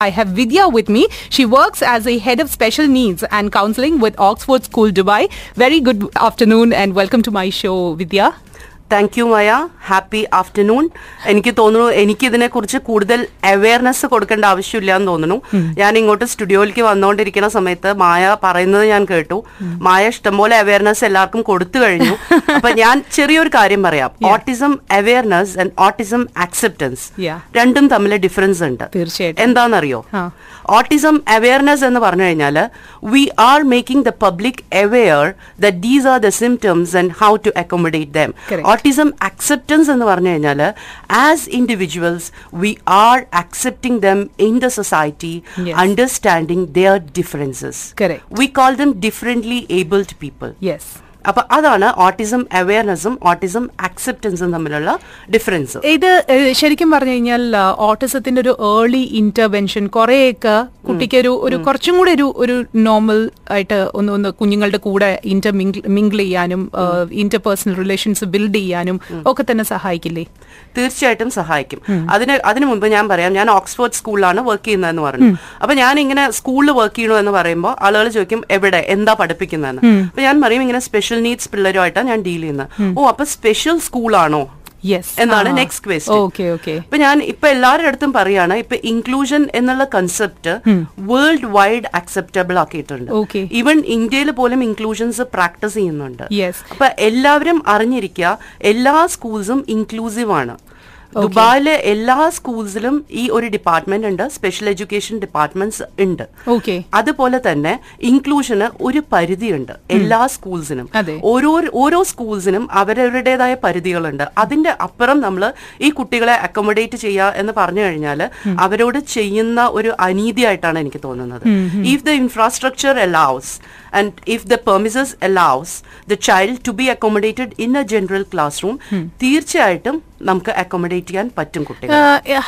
I have Vidya with me. She works as a head of special needs and counseling with Oxford School Dubai. Very good afternoon and welcome to my show, Vidya. Thank you മയ happy afternoon എനിക്ക് തോന്നുന്നു എനിക്ക് ഇതിനെക്കുറിച്ച് കൂടുതൽ awareness കൊടുക്കേണ്ട ആവശ്യമില്ല എന്ന് തോന്നുന്നു. ഞാൻ ഇങ്ങോട്ട് സ്റ്റുഡിയോയിലേക്ക് വന്നുകൊണ്ടിരിക്കുന്ന സമയത്ത് മായ പറയുന്നത് ഞാൻ കേട്ടു. മായ ഇഷ്ടംപോലെ അവയർനെസ് എല്ലാവർക്കും കൊടുത്തു കഴിഞ്ഞു. അപ്പൊ ഞാൻ ചെറിയൊരു കാര്യം പറയാം. Autism awareness and autism acceptance. രണ്ടും തമ്മിൽ ഡിഫറൻസ് ഉണ്ട്. തീർച്ചയായിട്ടും. എന്താണെന്നറിയോ. ഓട്ടിസം അവയർനെസ് എന്ന് പറഞ്ഞു കഴിഞ്ഞാൽ we are making the public aware these are the symptoms and how to accommodate them. Autism acceptance എന്ന് പറഞ്ഞു കഴിഞ്ഞാൽ as individuals we are accepting them in the society Yes. Understanding their differences Correct. We call them differently abled people Yes. അപ്പൊ അതാണ് autism അവയർനെസ്സും autism അക്സെപ്റ്റൻസും തമ്മിലുള്ള difference ഇത് ശരിക്കും പറഞ്ഞു കഴിഞ്ഞാൽ ഓട്ടിസത്തിന്റെ ഒരു ഏർലി ഇന്റർവെൻഷൻ കുറെയൊക്കെ കുട്ടിക്ക് ഒരു ഒരു കുറച്ചും കൂടെ ഒരു ഒരു നോർമൽ ആയിട്ട് ഒന്ന് ഒന്ന് കുഞ്ഞുങ്ങളുടെ കൂടെ ഇന്റർ മിങ്കിൾ ചെയ്യാനും ഇന്റർ പേഴ്സണൽ റിലേഷൻസ് ബിൽഡ് ചെയ്യാനും ഒക്കെ തന്നെ സഹായിക്കില്ലേ? തീർച്ചയായിട്ടും സഹായിക്കും. അതിന് അതിനു മുമ്പ് ഞാൻ പറയാം ഞാൻ ഓക്സ്ഫോർഡ് സ്കൂളിലാണ് വർക്ക് ചെയ്യുന്നതെന്ന് പറഞ്ഞു. അപ്പൊ ഞാൻ ഇങ്ങനെ സ്കൂളിൽ വർക്ക് ചെയ്യണോ എന്ന് പറയുമ്പോൾ ആളുകൾ ചോദിക്കും എവിടെ? എന്താ പഠിപ്പിക്കുന്നതെന്ന്? അപ്പൊ ഞാൻ പറയും ഇങ്ങനെ സ്പെഷ്യൽ നീഡ്സ് പിള്ളേരുമായിട്ടാണ് ഞാൻ ഡീൽ ചെയ്യുന്നത്. ഓ അപ്പൊ സ്പെഷ്യൽ സ്കൂളാണോ യെസ് എന്നാണ് നെക്സ്റ്റ് ക്വസ്റ്റ്യൻ ഓക്കെ ഓക്കെ ഇപ്പൊ ഞാൻ ഇപ്പൊ എല്ലാവരുടെ അടുത്തും പറയാണ് ഇപ്പൊ ഇൻക്ലൂഷൻ എന്നുള്ള കൺസെപ്റ്റ് വേൾഡ് വൈഡ് അക്സെപ്റ്റബിൾ ആക്കിയിട്ടുണ്ട്. ഓക്കെ ഈവൻ ഇന്ത്യയിൽ പോലും ഇൻക്ലൂഷൻസ് പ്രാക്ടീസ് ചെയ്യുന്നുണ്ട്. അപ്പൊ എല്ലാവരും അറിഞ്ഞിരിക്കുക എല്ലാ സ്കൂൾസും ഇൻക്ലൂസീവ് ആണ്. ദുബായിലെ എല്ലാ സ്കൂൾസിലും ഈ ഒരു ഡിപ്പാർട്ട്മെന്റ് ഉണ്ട്. സ്പെഷ്യൽ എഡ്യൂക്കേഷൻ ഡിപ്പാർട്ട്മെന്റ്സ് ഉണ്ട്. ഓക്കെ അതുപോലെ തന്നെ ഇൻക്ലൂഷന് ഒരു പരിധിയുണ്ട് എല്ലാ സ്കൂൾസിനും. ഓരോ ഓരോ സ്കൂൾസിനും അവരവരുടേതായ പരിധികളുണ്ട്. അതിന്റെ അപ്പുറം നമ്മൾ ഈ കുട്ടികളെ അക്കോമഡേറ്റ് ചെയ്യുക എന്ന് പറഞ്ഞു കഴിഞ്ഞാൽ അവരോട് ചെയ്യുന്ന ഒരു അനീതിയായിട്ടാണ് എനിക്ക് തോന്നുന്നത്. If the infrastructure allows and if the premises allows the child to be accommodated in a general classroom തീർച്ചയായിട്ടും നമുക്ക് അക്കോമഡേറ്റ് ചെയ്യാൻ പറ്റും കുട്ടികളെ.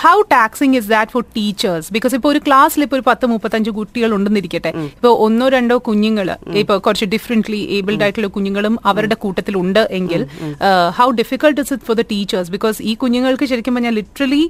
How taxing is that for teachers because ഇപ്പോൾ ഒരു ക്ലാസ്സിൽ ഇപ്പോൾ ഒരു പത്ത് മുപ്പത്തഞ്ച് കുട്ടികൾ ഉണ്ടെന്നിരിക്കട്ടെ ഇപ്പോൾ ഒന്നോ രണ്ടോ കുഞ്ഞുങ്ങൾ ഇപ്പോൾ കുറച്ച് ഡിഫറെന്റ്ലി ഏബിൾഡ് ആയിട്ടുള്ള കുഞ്ഞുങ്ങളും അവരുടെ കൂട്ടത്തിൽ ഉണ്ട് എങ്കിൽ how difficult is it for the teachers because ഈ കുഞ്ഞുങ്ങൾക്ക് ശരിക്കും പറഞ്ഞാൽ literally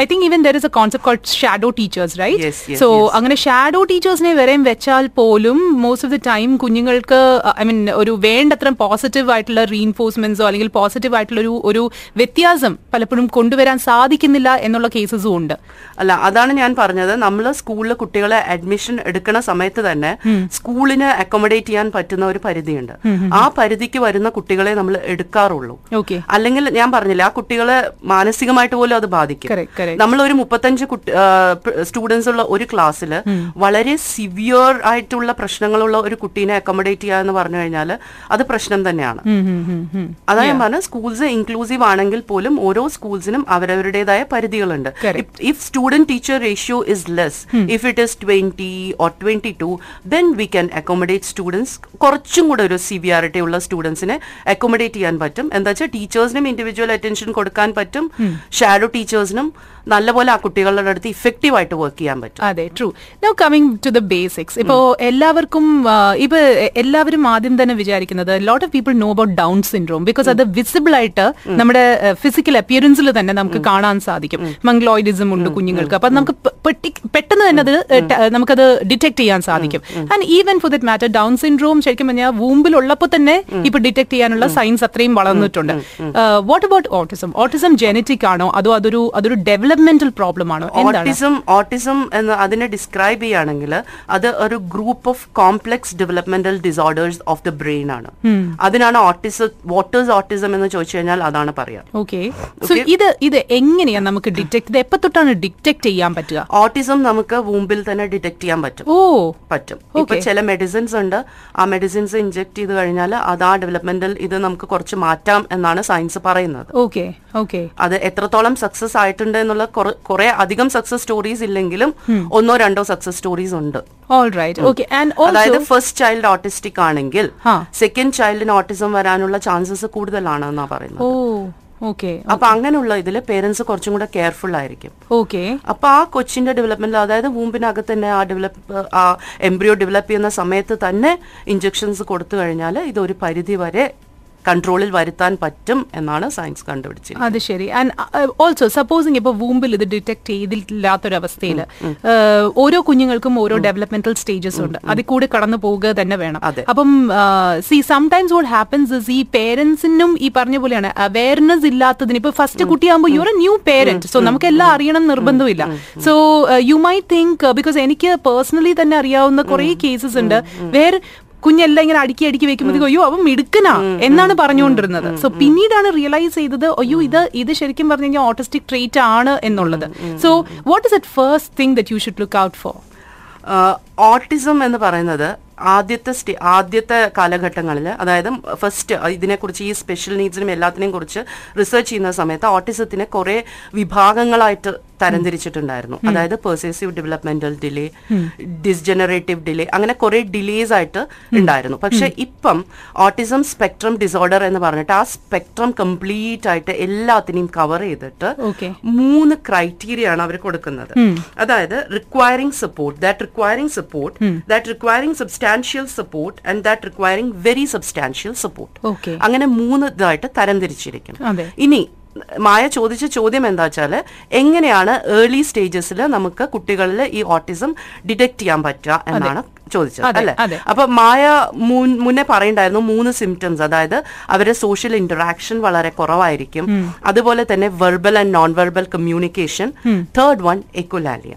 I think even there is a concept called shadow teachers right so അങ്ങനെ ഷാഡോ ടീച്ചേഴ്സിനെ വരെയും വെച്ചാൽ പോലും മോസ്റ്റ് ഓഫ് ദി ടൈം കുഞ്ഞുങ്ങൾക്ക് ഐ മീൻ ഒരു വേണ്ടത്ര പോസിറ്റീവ് ആയിട്ടുള്ള റീഇൻഫോഴ്സ്മെന്റ്സോ അല്ലെങ്കിൽ പോസിറ്റീവ് ആയിട്ടുള്ള ഒരു ഒരു വ്യത്യാസം പലപ്പോഴും കൊണ്ടുവരാൻ സാധിക്കുന്നില്ല എന്നുള്ള കേസസും ഉണ്ട്. അല്ല അതാണ് ഞാൻ പറഞ്ഞത്. നമ്മൾ സ്കൂളിൽ കുട്ടികളെ അഡ്മിഷൻ എടുക്കുന്ന സമയത്ത് തന്നെ സ്കൂളിന് അക്കോമഡേറ്റ് ചെയ്യാൻ പറ്റുന്ന ഒരു പരിധിയുണ്ട്. ആ പരിധിക്ക് വരുന്ന കുട്ടികളെ നമ്മൾ എടുക്കാറുള്ളൂ. ഓക്കെ. അല്ലെങ്കിൽ ഞാൻ പറഞ്ഞില്ല ആ കുട്ടികളെ മാനസികമായിട്ട് പോലും അത് ബാധിക്കും. നമ്മൾ ഒരു മുപ്പത്തഞ്ച് സ്റ്റുഡൻസ് ഉള്ള ഒരു ക്ലാസ്സിൽ വളരെ സിവിയർ ആയിട്ടുള്ള പ്രശ്നങ്ങളുള്ള ഒരു കുട്ടീനെ അക്കോമഡേറ്റ് ചെയ്യുക എന്ന് പറഞ്ഞു കഴിഞ്ഞാൽ അത് പ്രശ്നം തന്നെയാണ്. അതായത് പറഞ്ഞാൽ പറഞ്ഞ സ്കൂൾസ് ഇൻക്ലൂസീവ് ആണെങ്കിൽ പോലും ഓരോ സ്കൂൾസിനും അവരവരുടേതായ പരിധികളുണ്ട്. If student teacher ratio is less if it is twenty or twenty two then we can accommodate students കുറച്ചും കൂടെ ഒരു സിവിയാരിറ്റി ഉള്ള സ്റ്റുഡൻസിനെ അക്കോമഡേറ്റ് ചെയ്യാൻ പറ്റും. എന്താ വെച്ചാൽ ടീച്ചേഴ്സിനും ഇൻഡിവിജ്വൽ അറ്റൻഷൻ കൊടുക്കാൻ പറ്റും. ഷാഡോ ടീച്ചേഴ്സിനും നല്ലപോലെ ആ കുട്ടികളുടെ അടുത്ത് ഇഫക്റ്റീവ് ആയിട്ട് വർക്ക് ചെയ്യാൻ പറ്റും. അതെ true now coming to the basics ഇപ്പോ എല്ലാവർക്കും ആ, ഇപ്പൊ എല്ലാവരും ആദ്യം തന്നെ വിചാരിക്കുന്നത് lot of people know about Down syndrome because അത് വിസിബിൾ ആയിട്ട് നമ്മുടെ ഫിസിക്കൽ അപ്പിയറൻസിൽ തന്നെ നമുക്ക് കാണാൻ സാധിക്കും. മംഗ്ലോയിഡിസം ഉണ്ട് കുഞ്ഞുങ്ങൾക്ക്. അപ്പൊ നമുക്ക് പെട്ടെന്ന് തന്നെ അത് നമുക്കത് ഡിറ്റക്ട് ചെയ്യാൻ സാധിക്കും. And even for that matter Down syndrome ശരിക്കും പറഞ്ഞാൽ വൂമ്പിലുള്ളപ്പോൾ തന്നെ ഇപ്പൊ ഡിറ്റക്ട് ചെയ്യാനുള്ള സയൻസ് അത്രയും വളർന്നിട്ടുണ്ട്. What about autism autism genetic ആണോ? അതോ അതൊരു അതൊരു ഡെവലപ്മെന്റൽ പ്രോബ്ലം ആണോ? ഓട്ടിസം ഓട്ടിസം എന്ന് അതിനെ ഡിസ്ക്രൈബ് ചെയ്യുകയാണെങ്കിൽ അത് ഒരു group of complex developmental disorders of the brain ആണ്. അതിനാണ് ഓട്ടിസം വാട്ടേഴ്സ് ഓട്ടിസം എന്ന് ചോദിച്ചു കഴിഞ്ഞാൽ അതാണ് പറയാ. ഓക്കെ ഇത് ഇത് എങ്ങനെയാ നമുക്ക് ഡിറ്റക്ട് ഇത് എപ്പോ തൊട്ടാണ് ഡിറ്റക്ട് ചെയ്യാൻ പറ്റുക? ഓട്ടിസം നമുക്ക് വൂമ്പിൽ തന്നെ ഡിറ്റക്ട് ചെയ്യാൻ പറ്റും. ഓ. പറ്റും. ഇപ്പൊ ചില മെഡിസിൻസ് ഉണ്ട്. ആ മെഡിസിൻസ് ഇഞ്ചെക്ട് ചെയ്ത് കഴിഞ്ഞാൽ അത് ആ ഡെവലപ്മെന്റൽ ഇത് നമുക്ക് കുറച്ച് മാറ്റാം എന്നാണ് സയൻസ് പറയുന്നത്. ഓക്കെ ഓക്കെ അത് എത്രത്തോളം സക്സസ് ആയിട്ടുണ്ട് എന്നുള്ള കുറെ അധികം സക്സസ് സ്റ്റോറീസ് ഇല്ലെങ്കിലും ഒന്നോ രണ്ടോ സക്സസ് സ്റ്റോറീസ് ഉണ്ട്. ഓൾ റൈറ്റ് ഓക്കെ ആൻഡ് അതായത് ഫസ്റ്റ് ചൈൽഡ് ഓട്ടിസ്റ്റിക് ആണെങ്കിൽ സെക്കൻഡ് ചൈൽഡിന് ഓട്ടിസം വരാനുള്ള ചാൻസസ് കൂടുതലാണ് എന്നാ പറയുന്നത് ഓക്കെ അപ്പൊ അങ്ങനെയുള്ള ഇതിൽ പേരൻസ് കുറച്ചും കൂടെ കെയർഫുൾ ആയിരിക്കും. ഓക്കെ അപ്പൊ ആ കൊച്ചിന്റെ ഡെവലപ്മെന്റ് അതായത് വൂമ്പിനകത്ത് തന്നെ ആ ഡെവലപ്പ് ആ എംബ്രിയോ ഡെവലപ്പ് ചെയ്യുന്ന സമയത്ത് തന്നെ ഇഞ്ചക്ഷൻസ് കൊടുത്തു കഴിഞ്ഞാൽ ഇത് ഒരു പരിധി വരെ കൺട്രോളിൽ വരുത്താൻ പറ്റും എന്നാണ് സയൻസ് കണ്ടുപിടിച്ചത്. അത് ശരി. ആൻഡ് ഓൾസോ സപ്പോസിങ് ഇപ്പോൾ വൂമ്പിൽ ഇത് ഡിറ്റക്ട് ചെയ്തില്ലാത്തൊരവസ്ഥയിൽ ഓരോ കുഞ്ഞുങ്ങൾക്കും ഓരോ ഡെവലപ്മെന്റൽ സ്റ്റേജസ് ഉണ്ട്. അതിൽ കൂടി കടന്നു പോവുക തന്നെ വേണം. അപ്പം see sometimes what happens is ഈ പേരൻസിനും ഈ പറഞ്ഞ പോലെയാണ് അവയർനെസ് ഇല്ലാത്തതിന് ഇപ്പൊ first കുട്ടിയാകുമ്പോൾ you a new parent so നമുക്ക് എല്ലാം അറിയണം നിർബന്ധമില്ല. So you my think because എനിക്ക് പേഴ്സണലി തന്നെ അറിയാവുന്ന കുറെ കേസസ് ഉണ്ട് വേറെ കുഞ്ഞെല്ലാം ഇങ്ങനെ അടുക്കി അടുക്കി വെക്കുമ്പോഴത്തേക്കും അയ്യോ അവൻ മിടുക്കനാ എന്നാണ് പറഞ്ഞുകൊണ്ടിരുന്നത്. സോ പിന്നീടാണ് റിയലൈസ് ചെയ്തത് അയ്യോ ഇത് ഇത് ശരിക്കും പറഞ്ഞു കഴിഞ്ഞാൽ ഓട്ടിസ്റ്റിക് ട്രേറ്റ് ആണ് എന്നുള്ളത്. So what is it first thing that you should look out for autism എന്ന് പറയുന്നത് ആദ്യത്തെ സ്റ്റേ ആദ്യത്തെ കാലഘട്ടങ്ങളിൽ അതായത് ഫസ്റ്റ് ഇതിനെക്കുറിച്ച് ഈ സ്പെഷ്യൽ നീഡ്സിനും എല്ലാത്തിനെയും കുറിച്ച് റിസർച്ച് ചെയ്യുന്ന സമയത്ത് ഓട്ടിസത്തിനെ കുറേ വിഭാഗങ്ങളായിട്ട് തരംതിരിച്ചിട്ടുണ്ടായിരുന്നു. അതായത് pervasive developmental delay degenerative delay അങ്ങനെ കുറെ ഡിലേസ് ആയിട്ട് ഉണ്ടായിരുന്നു. പക്ഷെ ഇപ്പം ഓട്ടിസം സ്പെക്ട്രം ഡിസോർഡർ എന്ന് പറഞ്ഞിട്ട് ആ സ്പെക്ട്രം കംപ്ലീറ്റ് ആയിട്ട് എല്ലാത്തിനെയും കവർ ചെയ്തിട്ട് മൂന്ന് ക്രൈറ്റീരിയ ആണ് അവർ കൊടുക്കുന്നത്. അതായത് requiring support that requiring support that requiring substantial support and that requiring very substantial support അങ്ങനെ മൂന്ന് ഇതായിട്ട് തരംതിരിച്ചിരിക്കും ഇനി മായ ചോദിച്ച ചോദ്യം എന്താ വെച്ചാൽ എങ്ങനെയാണ് ഏർലി സ്റ്റേജസിൽ നമുക്ക് കുട്ടികളിൽ ഈ ഓട്ടിസം ഡിറ്റക്ട് ചെയ്യാൻ പറ്റുക എന്നാണ് ചോദിച്ചത് അല്ലെ? അപ്പൊ മായ മുന്നേ പറയണ്ടായിരുന്നു മൂന്ന് സിംറ്റംസ് അതായത് അവരെ സോഷ്യൽ ഇന്ററാക്ഷൻ വളരെ കുറവായിരിക്കും. അതുപോലെ തന്നെ verbal and non verbal communication third one echolalia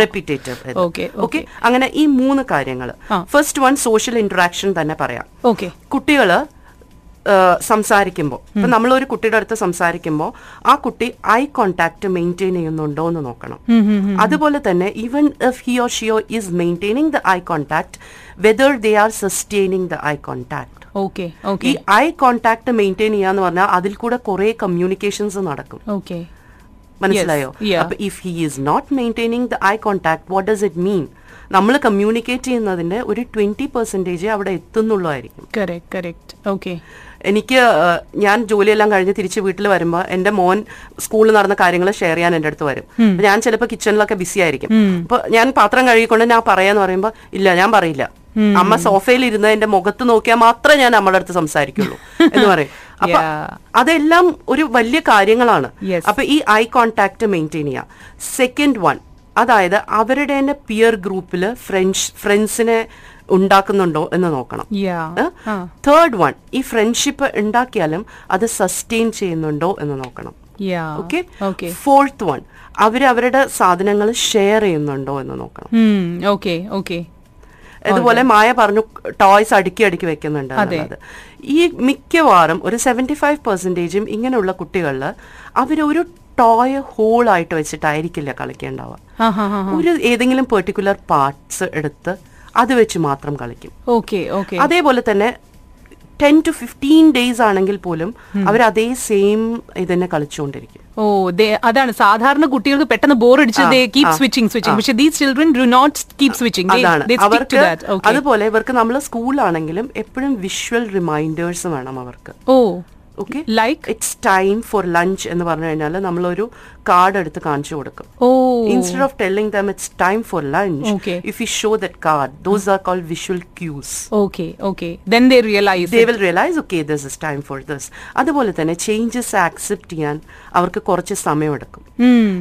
repetitive okay അങ്ങനെ ഈ മൂന്ന് കാര്യങ്ങൾ ഫസ്റ്റ് വൺ സോഷ്യൽ ഇന്ററാക്ഷൻ തന്നെ പറയാം. ഓക്കെ. കുട്ടികൾ സംസാരിക്കുമ്പോൾ ഇപ്പൊ നമ്മളൊരു കുട്ടിയുടെ അടുത്ത് സംസാരിക്കുമ്പോൾ ആ കുട്ടി ഐ കോണ്ടാക്ട് മെയിന്റെയിൻ ചെയ്യുന്നുണ്ടോ എന്ന് നോക്കണം. അതുപോലെ തന്നെ even if he or she is maintaining the eye contact whether they are sustaining the eye contact okay ഈ ഐ കോണ്ടാക്ട് മെയിന്റെയിൻ ചെയ്യാന്ന് പറഞ്ഞാൽ അതിൽ കൂടെ കുറെ കമ്മ്യൂണിക്കേഷൻസ് നടക്കും. ഓക്കെ മനസ്സിലായോ. അപ്പൊ if he is not maintaining the eye contact what does it mean നമ്മൾ കമ്മ്യൂണിക്കേറ്റ് ചെയ്യുന്നതിന്റെ ഒരു ട്വന്റി പെർസെന്റേജ് അവിടെ എത്തുന്നുള്ളതായിരിക്കും. എനിക്ക് ഞാൻ ജോലിയെല്ലാം കഴിഞ്ഞ് തിരിച്ച് വീട്ടിൽ വരുമ്പോൾ എന്റെ മോൻ സ്കൂളിൽ നടന്ന കാര്യങ്ങൾ ഷെയർ ചെയ്യാൻ എന്റെ അടുത്ത് വരും. ഞാൻ ചിലപ്പോൾ കിച്ചണിലൊക്കെ ബിസി ആയിരിക്കും. അപ്പൊ ഞാൻ പാത്രം കഴുകിക്കൊണ്ട് ഞാൻ പറയാന്ന് പറയുമ്പോൾ ഇല്ല ഞാൻ പറയില്ല. അമ്മ സോഫയിൽ ഇരുന്ന് എന്റെ മുഖത്ത് നോക്കിയാൽ മാത്രമേ ഞാൻ അമ്മയുടെ അടുത്ത് സംസാരിക്കുള്ളൂ എന്ന് പറയും. അപ്പൊ. അതെല്ലാം ഒരു വലിയ കാര്യങ്ങളാണ്. അപ്പൊ ഈ ഐ കോണ്ടാക്ട് മെയിന്റെയിൻ ചെയ്യാം. സെക്കൻഡ് വൺ അതായത് അവരുടെ തന്നെ പിയർ ഗ്രൂപ്പിൽ ഫ്രണ്ട്സ് ഫ്രണ്ട്സിനെ ഉണ്ടാക്കുന്നുണ്ടോ എന്ന് നോക്കണം. തേർഡ് വൺ ഈ ഫ്രണ്ട്ഷിപ്പ് ഉണ്ടാക്കിയാലും അത് സസ്റ്റെയിൻ ചെയ്യുന്നുണ്ടോ എന്ന് നോക്കണം. ഓക്കെ ഓക്കെ ഫോർത്ത് വൺ അവർ അവരുടെ സാധനങ്ങൾ ഷെയർ ചെയ്യുന്നുണ്ടോ എന്ന് നോക്കണം. ഓക്കെ ഓക്കെ അതുപോലെ മായ പറഞ്ഞു ടോയ്സ് അടുക്കി അടുക്കി വെക്കുന്നുണ്ട്. ഈ മിക്കവാറും ഒരു സെവന്റി ഫൈവ് പെർസെന്റേജും ഇങ്ങനെയുള്ള കുട്ടികളിൽ അവരൊരു ടോയ് ഹോൾ ആയിട്ട് വെച്ചിട്ടായിരിക്കില്ല കളിക്കേണ്ടാവുക. ഒരു ഏതെങ്കിലും പെർട്ടിക്കുലർ പാർട്സ് എടുത്ത് അത് വെച്ച് മാത്രം കളിക്കും. ഓക്കെ ഓക്കെ അതേപോലെ തന്നെ ടെൻ ടു ഫിഫ്റ്റീൻ ഡേയ്സ് ആണെങ്കിൽ പോലും അവർ അതേ സെയിം ഇത് തന്നെ കളിച്ചുകൊണ്ടിരിക്കും. ഓ അതാണ്. സാധാരണ കുട്ടികൾക്ക് പെട്ടെന്ന് ബോർ അടിച്ച് കീപ് സ്വിച്ചിങ് സ്വിച്ചിങ് പക്ഷേ these children do not keep switching അതാണ്. അവർക്ക് അതുപോലെ ഇവർക്ക് നമ്മൾ സ്കൂളാണെങ്കിലും എപ്പോഴും വിഷ്വൽ റിമൈൻഡേഴ്സ് വേണം അവർക്ക്. ഓ. Okay like it's time for lunch എന്ന് പറഞ്ഞു കഴിഞ്ഞാൽ നമ്മളൊരു കാർഡ് എടുത്ത് കാണിച്ചു കൊടുക്കും. ഓ. Instead of telling them it's time for lunch. If you show that card those are called visual cues okay okay then they realise they will realise okay this is time for this അതുപോലെ തന്നെ changes accept ചെയ്യാൻ അവർക്ക് കുറച്ച് സമയമെടുക്കും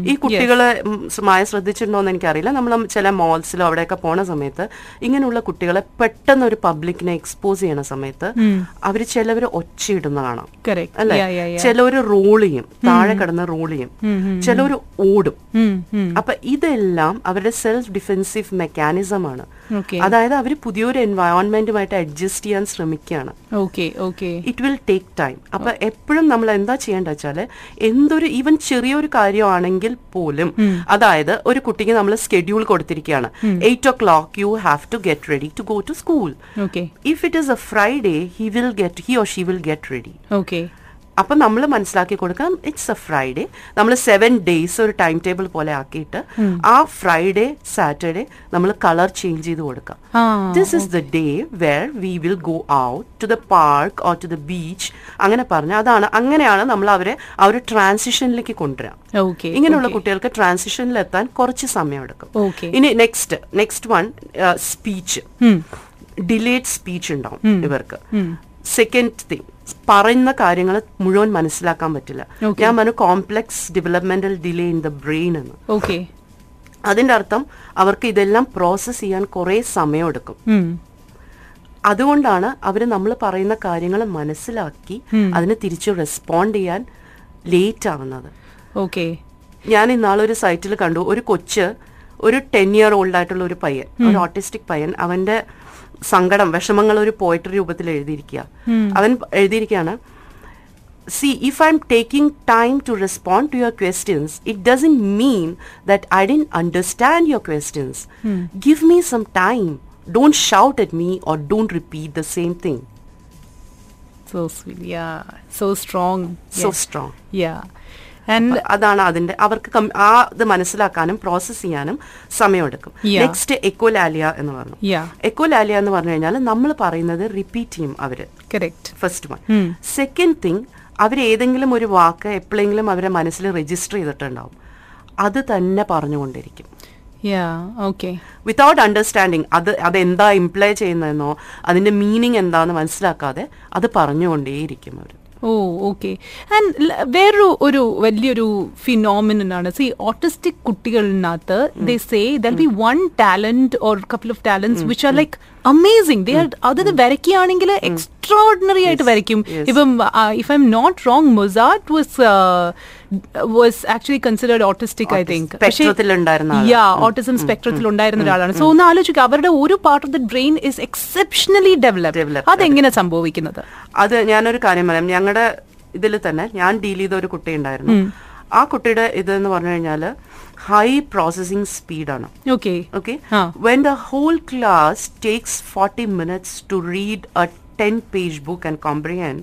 ഈ കുട്ടികളെ മായ ശ്രദ്ധിച്ചിട്ടുണ്ടോ എന്ന് എനിക്കറിയില്ല. നമ്മൾ ചില മോൾസിലോ അവിടെയൊക്കെ പോണ സമയത്ത് ഇങ്ങനെയുള്ള കുട്ടികളെ പെട്ടെന്ന് ഒരു പബ്ലിക്കിനെ എക്സ്പോസ് ചെയ്യണ സമയത്ത് അവർ ചിലവർ ഒച്ചയിടുന്ന കാണാം അല്ലെ? ചിലവര് റോൾ ചെയ്യും. താഴെ കിടന്ന് റോൾ ചെയ്യും. ചിലവര് ഓടും. അപ്പൊ ഇതെല്ലാം അവരുടെ സെൽഫ് ഡിഫെൻസീവ് മെക്കാനിസം ആണ്. അതായത് അവർ പുതിയൊരു എൻവയോൺമെന്റുമായിട്ട് അഡ്ജസ്റ്റ് ചെയ്യാൻ ശ്രമിക്കുകയാണ്. ഇറ്റ് വിൽ ടേക്ക് ടൈം അപ്പൊ എപ്പോഴും നമ്മൾ എന്താ ചെയ്യേണ്ട വെച്ചാൽ എന്തൊരു ഈവൻ ചെറിയൊരു കാര്യമാണെങ്കിൽ പോലും അതായത് ഒരു കുട്ടിക്ക് നമ്മൾ സ്കെഡ്യൂൾ കൊടുത്തിരിക്കുകയാണ്. Eight o'clock you have to get ready to go to school if it is a Friday he will get he or she will get ready okay അപ്പൊ നമ്മൾ മനസ്സിലാക്കി കൊടുക്കാം ഇറ്റ്സ് എ ഫ്രൈഡേ നമ്മൾ സെവൻ ഡേയ്സ് ഒരു time table പോലെ ആക്കിയിട്ട് ആ Friday Saturday നമ്മൾ കളർ ചേഞ്ച് ചെയ്ത് കൊടുക്കാം. This is the day where we will go out to the park or to the beach അങ്ങനെ പറഞ്ഞ അതാണ് അങ്ങനെയാണ് നമ്മൾ അവരെ ആ ഒരു ട്രാൻസിഷനിലേക്ക് കൊണ്ടുവരാം. ഇങ്ങനെയുള്ള കുട്ടികൾക്ക് ട്രാൻസിഷനിൽ എത്താൻ കുറച്ച് സമയം എടുക്കും ഇനി next next one speech delayed speech ഉണ്ടാവും ഇവർക്ക്. സെക്കൻഡ് തിങ് പറയുന്ന കാര്യങ്ങൾ മുഴുവൻ മനസ്സിലാക്കാൻ പറ്റില്ല. ഞാൻ പറഞ്ഞു complex developmental delay in the brain എന്ന്. ഓക്കെ അതിന്റെ അർത്ഥം അവർക്ക് ഇതെല്ലാം പ്രോസസ് ചെയ്യാൻ കുറേ സമയമെടുക്കും. അതുകൊണ്ടാണ് അവർ നമ്മൾ പറയുന്ന കാര്യങ്ങൾ മനസ്സിലാക്കി അതിന് തിരിച്ചു റെസ്പോണ്ട് ചെയ്യാൻ ലേറ്റ് ആവുന്നത്. ഓക്കെ ഞാൻ ഇന്നാളൊരു സൈറ്റിൽ കണ്ടു. ഒരു കൊച്ച് ഒരു ടെൻ ഇയർ ഓൾഡ് ആയിട്ടുള്ള ഒരു പയ്യൻ ഒരു ഓട്ടിസ്റ്റിക് പയ്യൻ അവന്റെ സങ്കടം വിഷമങ്ങൾ ഒരു പോയിട്രി രൂപത്തിൽ എഴുതിയിരിക്കുക. അവൻ എഴുതിയിരിക്കുകയാണ് see if I'm taking time to respond to your questions it doesn't mean that I D understand your questions give me some time don't shout at me or don't repeat the same thing so sweet yeah so strong so strong yeah and അതാണ് അതിന്റെ അവർക്ക് ആ ഇത് മനസ്സിലാക്കാനും process ചെയ്യാനും സമയമെടുക്കും. Next echolalia എന്ന് പറഞ്ഞു. എക്കോലാലിയ എന്ന് പറഞ്ഞു കഴിഞ്ഞാൽ നമ്മൾ പറയുന്നത് റിപ്പീറ്റ് ചെയ്യും അവർ. ഫസ്റ്റ് വൺ സെക്കൻഡ് തിങ് അവരേതെങ്കിലും ഒരു വാക്ക് എപ്പോഴെങ്കിലും അവരെ മനസ്സിൽ രജിസ്റ്റർ ചെയ്തിട്ടുണ്ടാവും. അത് തന്നെ പറഞ്ഞുകൊണ്ടിരിക്കും. വിതൗട്ട് അണ്ടർസ്റ്റാൻഡിങ് അത് അതെന്താ ഇംപ്ലൈ ചെയ്യുന്നതെന്നോ അതിന്റെ മീനിങ് എന്താന്ന് മനസ്സിലാക്കാതെ അത് പറഞ്ഞുകൊണ്ടേയിരിക്കും അവർ ഓ ഓക്കെ. ആൻഡ് വേറൊരു ഒരു വലിയൊരു ഫിനോമിനൻ ആണ്. See autistic കുട്ടികളിനകത്ത് they say there'll be one talent or couple of talents which are like amazing they are അതത് വരയ്ക്കുകയാണെങ്കിൽ എക്സ്ട്രോർഡിനറി ആയിട്ട് വരയ്ക്കും. ഇപ്പം if I'm not wrong Mozart was was actually considered autistic I think. Yeah autism സ്പെക്ട്രത്തിൽ ഉണ്ടായിരുന്ന ഒരാളാണ്. So ഒന്ന് ആലോചിക്കുക അവരുടെ ഒരു part of the brain is exceptionally developed Developed. അതെങ്ങനെ സംഭവിക്കുന്നത്? അത് ഞാനൊരു കാര്യം പറയാം. ഞങ്ങളുടെ ഇതിൽ തന്നെ ഞാൻ ഡീൽ ചെയ്ത ഒരു കുട്ടി ഉണ്ടായിരുന്നു ആ കുട്ടിയുടെ ഇതെന്ന് പറഞ്ഞു കഴിഞ്ഞാൽ high processing സ്പീഡാണ് okay okay. Ah. when the whole class takes 40 minutes to read a 10 page book and comprehend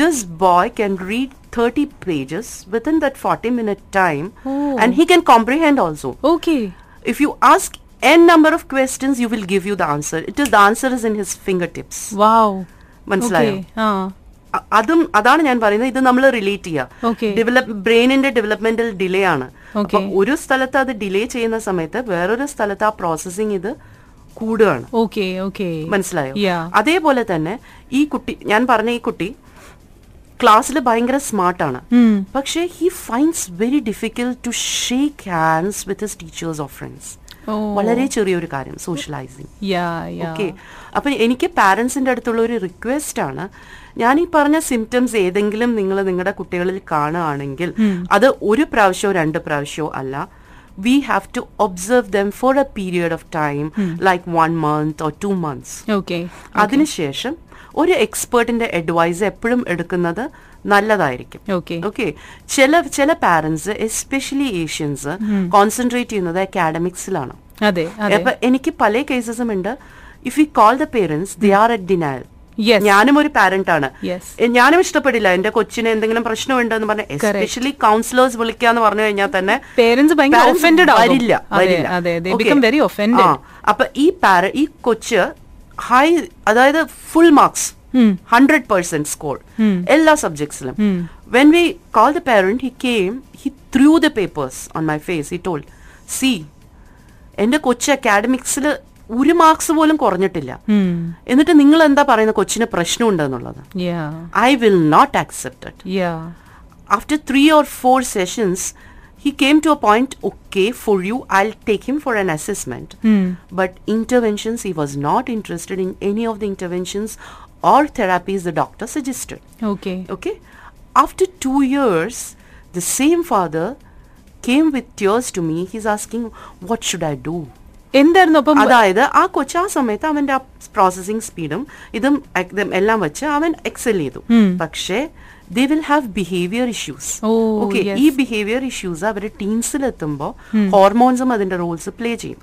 this boy can read 30 pages within that 40 minute time Oh. and he can comprehend also. Okay if you ask n number of questions you will give you the answer. It is the answer is in his fingertips. Wow മനസ്സിലായോ? ആ. അ- അതും അതാണ് ഞാൻ പറയുന്നത്. ഇത് നമ്മൾ relate Okay. ചെയ്യുക ഡെവലപ്പ് ബ്രെയിനിന്റെ ഡെവലപ്മെന്റൽ ഡിലേ ആണ്. Okay. അപ്പൊ ഒരു സ്ഥലത്ത് അത് ഡിലേ ചെയ്യുന്ന സമയത്ത് വേറൊരു സ്ഥലത്ത് ആ പ്രോസസ്സിംഗ് ഇത് കൂടുകയാണ് മനസ്സിലായോ. അതേപോലെ തന്നെ ഈ കുട്ടി ഞാൻ പറഞ്ഞ ഈ കുട്ടി ക്ലാസ്സിൽ ഭയങ്കര സ്മാർട്ടാണ് പക്ഷേ he finds very difficult to shake hands with his teachers of friends. വളരെ ചെറിയൊരു കാര്യം സോഷ്യലൈസിങ് ഓക്കെ അപ്പൊ എനിക്ക് പാരന്റ്സിന്റെ അടുത്തുള്ള ഒരു റിക്വസ്റ്റ് ആണ്. ഞാൻ ഈ പറഞ്ഞ സിംറ്റംസ് ഏതെങ്കിലും നിങ്ങൾ നിങ്ങളുടെ കുട്ടികളിൽ കാണുകയാണെങ്കിൽ അത് ഒരു പ്രാവശ്യമോ രണ്ട് പ്രാവശ്യമോ അല്ല. We have to observe them for a period of time like one month or two months okay അതിനുശേഷം ഒരു എക്സ്പേർട്ടിന്റെ അഡ്വൈസ് എപ്പോഴും എടുക്കുന്നത് നല്ലതായിരിക്കും. ഓക്കെ ഓക്കെ ചില ചില പാരന്റ്സ് എസ്പെഷ്യലി ഏഷ്യൻസ് കോൺസെൻട്രേറ്റ് ചെയ്യുന്നത് അക്കാഡമിക്സിലാണ് അപ്പൊ എനിക്ക് പല കേസസും ഉണ്ട്. If you call the parents they are at denial ഞാനും ഒരു പാരന്റ് ആണ്. ഞാനും ഇഷ്ടപ്പെടില്ല. എന്റെ കൊച്ചിന് എന്തെങ്കിലും പ്രശ്നമുണ്ടോ എന്ന് പറഞ്ഞ എസ്പെഷ്യലി കൗൺസിലേഴ്സ് വിളിക്കാന്ന് പറഞ്ഞു കഴിഞ്ഞാൽ തന്നെ വരില്ല അപ്പൊ ഈ പാര ഈ കൊച്ച് ഹൈ അതായത് full marks hundred percent score എല്ലാ സബ്ജക്ട്സിലും when we call the parent he came he threw the papers on my face he told see എന്റെ കൊച്ചു അക്കാഡമിക്സിൽ ഒരു മാർക്സ് പോലും കുറഞ്ഞിട്ടില്ല. എന്നിട്ട് നിങ്ങൾ എന്താ പറയുന്നത് കൊച്ചിന് പ്രശ്നമുണ്ടെന്നുള്ളത്? I will not accept it three after three or four sessions, he came to a point, okay, for you, I'll take him for an assessment. But interventions, he was not interested in any of the interventions or therapies the doctor suggested. Okay Okay? After two years, the same father came with tears to me. He's asking, what should I do? എന്തായിരുന്നു അപ്പം അതായത് ആ കൊച്ചു ആ സമയത്ത് അവന്റെ ആ processing സ്പീഡും ഇതും എ- ഇതും എല്ലാം വെച്ച് അവൻ എക്സൽ ചെയ്തു പക്ഷേ they will have behaviour issues okay. ഈ ബിഹേവിയർ ഇഷ്യൂസ് അവർ ടീംസിൽ എത്തുമ്പോൾ ഹോർമോൺസും അതിന്റെ റോൾസ് പ്ലേ ചെയ്യും.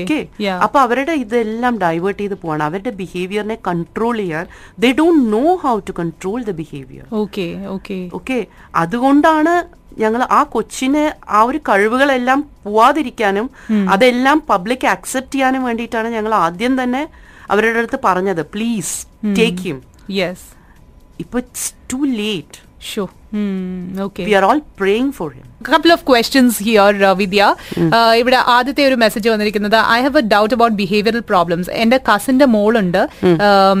ഓക്കെ അപ്പൊ അവരുടെ ഇതെല്ലാം ഡൈവേർട്ട് ചെയ്ത് പോവാണ്. അവരുടെ ബിഹേവിയറിനെ കൺട്രോൾ ചെയ്യാൻ they don't know how to control the behaviour okay okay okay അതുകൊണ്ടാണ് ഞങ്ങൾ ആ കൊച്ചിന് ആ ഒരു കഴിവുകളെല്ലാം പോവാതിരിക്കാനും അതെല്ലാം പബ്ലിക് അക്സെപ്റ്റ് ചെയ്യാനും വേണ്ടിയിട്ടാണ് ഞങ്ങൾ ആദ്യം തന്നെ അവരുടെ അടുത്ത് പറഞ്ഞത്. പ്ലീസ് ടേക്ക് ഹിം യെസ് ഇപ്പൊ too late so okay we are all praying for him couple of questions here, uh, Vidya. Uh, ഇവിടെ ആദ്യത്തെ ഒരു മെസ്സേജ് വന്നിരിക്കുന്നത് I have a doubt about behavioural problems എന്റെ കസിന്റെ മോളുണ്ട് uh,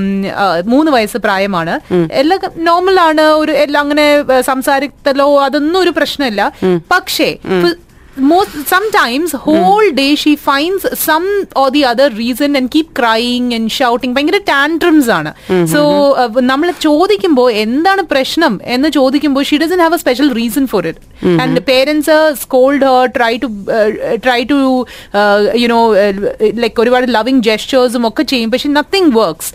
മൂന്ന് വയസ്സ് പ്രായമാണ്. എല്ലാം നോർമൽ ആണ് ഒരു എല്ലാം അങ്ങനെ സംസാരിക്കലോ അതൊന്നും ഒരു പ്രശ്നമില്ല. പക്ഷേ most sometimes whole day she finds some or the other reason and keep crying and shouting ഭയങ്കര ടാൻട്രംസ് ആണ് സോ നമ്മൾ ചോദിക്കുമ്പോൾ എന്താണ് പ്രശ്നം എന്ന് ചോദിക്കുമ്പോൾ she doesn't have a special reason for it and parents scold her try to try to you know like ഒരുപാട് loving ജെസ്റ്റേഴ്സും ഒക്കെ ചെയ്യും. പക്ഷെ നത്തിങ് വർക്ക്സ്